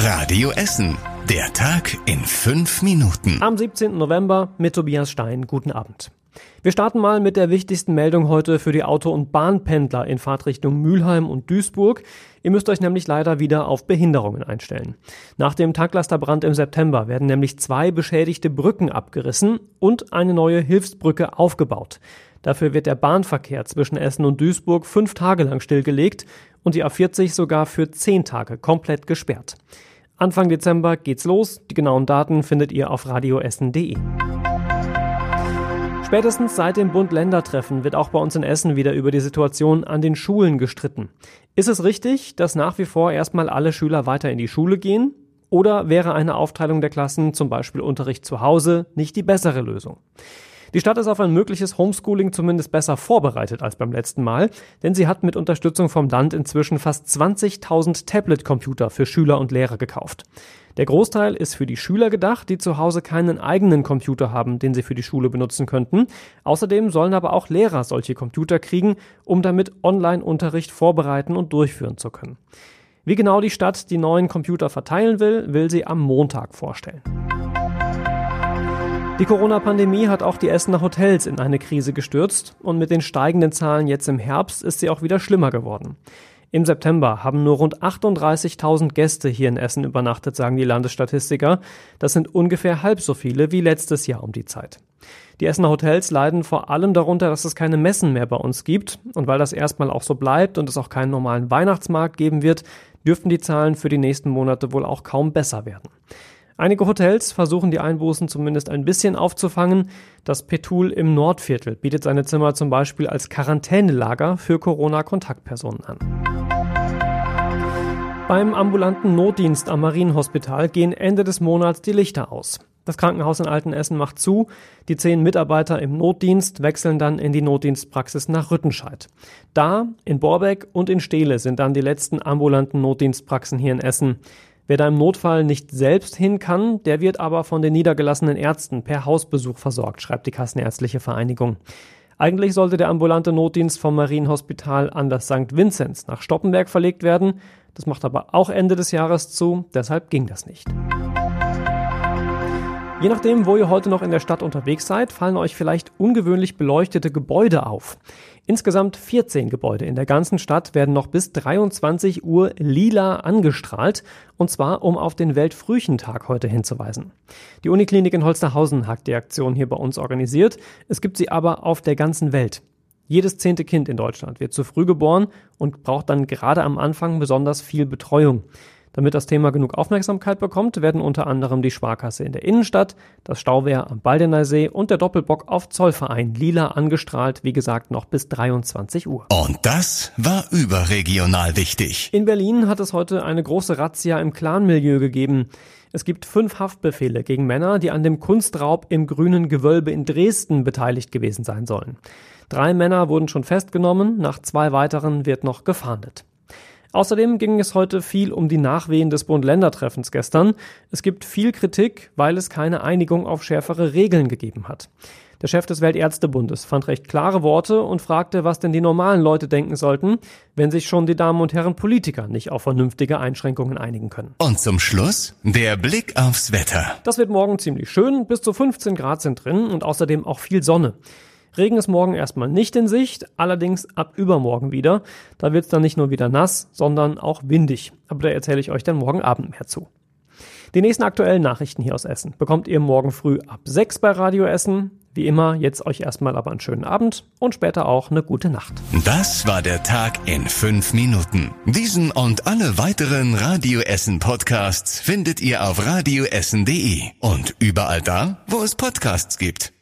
Radio Essen. Der Tag in fünf Minuten. Am 17. November mit Tobias Stein. Guten Abend. Wir starten mal mit der wichtigsten Meldung heute für die Auto- und Bahnpendler in Fahrtrichtung Mülheim und Duisburg. Ihr müsst euch nämlich leider wieder auf Behinderungen einstellen. Nach dem Tanklasterbrand im September werden nämlich zwei beschädigte Brücken abgerissen und eine neue Hilfsbrücke aufgebaut. Dafür wird der Bahnverkehr zwischen Essen und Duisburg fünf Tage lang stillgelegt und die A40 sogar für zehn Tage komplett gesperrt. Anfang Dezember geht's los. Die genauen Daten findet ihr auf radioessen.de. Spätestens seit dem Bund-Länder-Treffen wird auch bei uns in Essen wieder über die Situation an den Schulen gestritten. Ist es richtig, dass nach wie vor erstmal alle Schüler weiter in die Schule gehen? Oder wäre eine Aufteilung der Klassen, zum Beispiel Unterricht zu Hause, nicht die bessere Lösung? Die Stadt ist auf ein mögliches Homeschooling zumindest besser vorbereitet als beim letzten Mal, denn sie hat mit Unterstützung vom Land inzwischen fast 20.000 Tablet-Computer für Schüler und Lehrer gekauft. Der Großteil ist für die Schüler gedacht, die zu Hause keinen eigenen Computer haben, den sie für die Schule benutzen könnten. Außerdem sollen aber auch Lehrer solche Computer kriegen, um damit Online-Unterricht vorbereiten und durchführen zu können. Wie genau die Stadt die neuen Computer verteilen will, will sie am Montag vorstellen. Die Corona-Pandemie hat auch die Essener Hotels in eine Krise gestürzt und mit den steigenden Zahlen jetzt im Herbst ist sie auch wieder schlimmer geworden. Im September haben nur rund 38.000 Gäste hier in Essen übernachtet, sagen die Landesstatistiker. Das sind ungefähr halb so viele wie letztes Jahr um die Zeit. Die Essener Hotels leiden vor allem darunter, dass es keine Messen mehr bei uns gibt. Und weil das erstmal auch so bleibt und es auch keinen normalen Weihnachtsmarkt geben wird, dürften die Zahlen für die nächsten Monate wohl auch kaum besser werden. Einige Hotels versuchen die Einbußen zumindest ein bisschen aufzufangen. Das Petul im Nordviertel bietet seine Zimmer zum Beispiel als Quarantänelager für Corona-Kontaktpersonen an. Beim ambulanten Notdienst am Marienhospital gehen Ende des Monats die Lichter aus. Das Krankenhaus in Altenessen macht zu. Die zehn Mitarbeiter im Notdienst wechseln dann in die Notdienstpraxis nach Rüttenscheid. Da, in Borbeck und in Steele sind dann die letzten ambulanten Notdienstpraxen hier in Essen. Wer da im Notfall nicht selbst hin kann, der wird aber von den niedergelassenen Ärzten per Hausbesuch versorgt, schreibt die Kassenärztliche Vereinigung. Eigentlich sollte der ambulante Notdienst vom Marienhospital an das St. Vinzenz nach Stoppenberg verlegt werden. Das macht aber auch Ende des Jahres zu, deshalb ging das nicht. Je nachdem, wo ihr heute noch in der Stadt unterwegs seid, fallen euch vielleicht ungewöhnlich beleuchtete Gebäude auf. Insgesamt 14 Gebäude in der ganzen Stadt werden noch bis 23 Uhr lila angestrahlt, und zwar um auf den Weltfrühchentag heute hinzuweisen. Die Uniklinik in Holsterhausen hat die Aktion hier bei uns organisiert. Es gibt sie aber auf der ganzen Welt. Jedes zehnte Kind in Deutschland wird zu früh geboren und braucht dann gerade am Anfang besonders viel Betreuung. Damit das Thema genug Aufmerksamkeit bekommt, werden unter anderem die Sparkasse in der Innenstadt, das Stauwehr am Baldeneysee und der Doppelbock auf Zollverein lila angestrahlt, wie gesagt, noch bis 23 Uhr. Und das war überregional wichtig. In Berlin hat es heute eine große Razzia im Clanmilieu gegeben. Es gibt fünf Haftbefehle gegen Männer, die an dem Kunstraub im grünen Gewölbe in Dresden beteiligt gewesen sein sollen. Drei Männer wurden schon festgenommen, nach zwei weiteren wird noch gefahndet. Außerdem ging es heute viel um die Nachwehen des Bund-Länder-Treffens gestern. Es gibt viel Kritik, weil es keine Einigung auf schärfere Regeln gegeben hat. Der Chef des Weltärztebundes fand recht klare Worte und fragte, was denn die normalen Leute denken sollten, wenn sich schon die Damen und Herren Politiker nicht auf vernünftige Einschränkungen einigen können. Und zum Schluss der Blick aufs Wetter. Das wird morgen ziemlich schön, bis zu 15 Grad sind drin und außerdem auch viel Sonne. Regen ist morgen erstmal nicht in Sicht, allerdings ab übermorgen wieder. Da wird es dann nicht nur wieder nass, sondern auch windig. Aber da erzähle ich euch dann morgen Abend mehr zu. Die nächsten aktuellen Nachrichten hier aus Essen bekommt ihr morgen früh ab 6 bei Radio Essen. Wie immer, jetzt euch erstmal aber einen schönen Abend und später auch eine gute Nacht. Das war der Tag in fünf Minuten. Diesen und alle weiteren Radio Essen Podcasts findet ihr auf radioessen.de und überall da, wo es Podcasts gibt.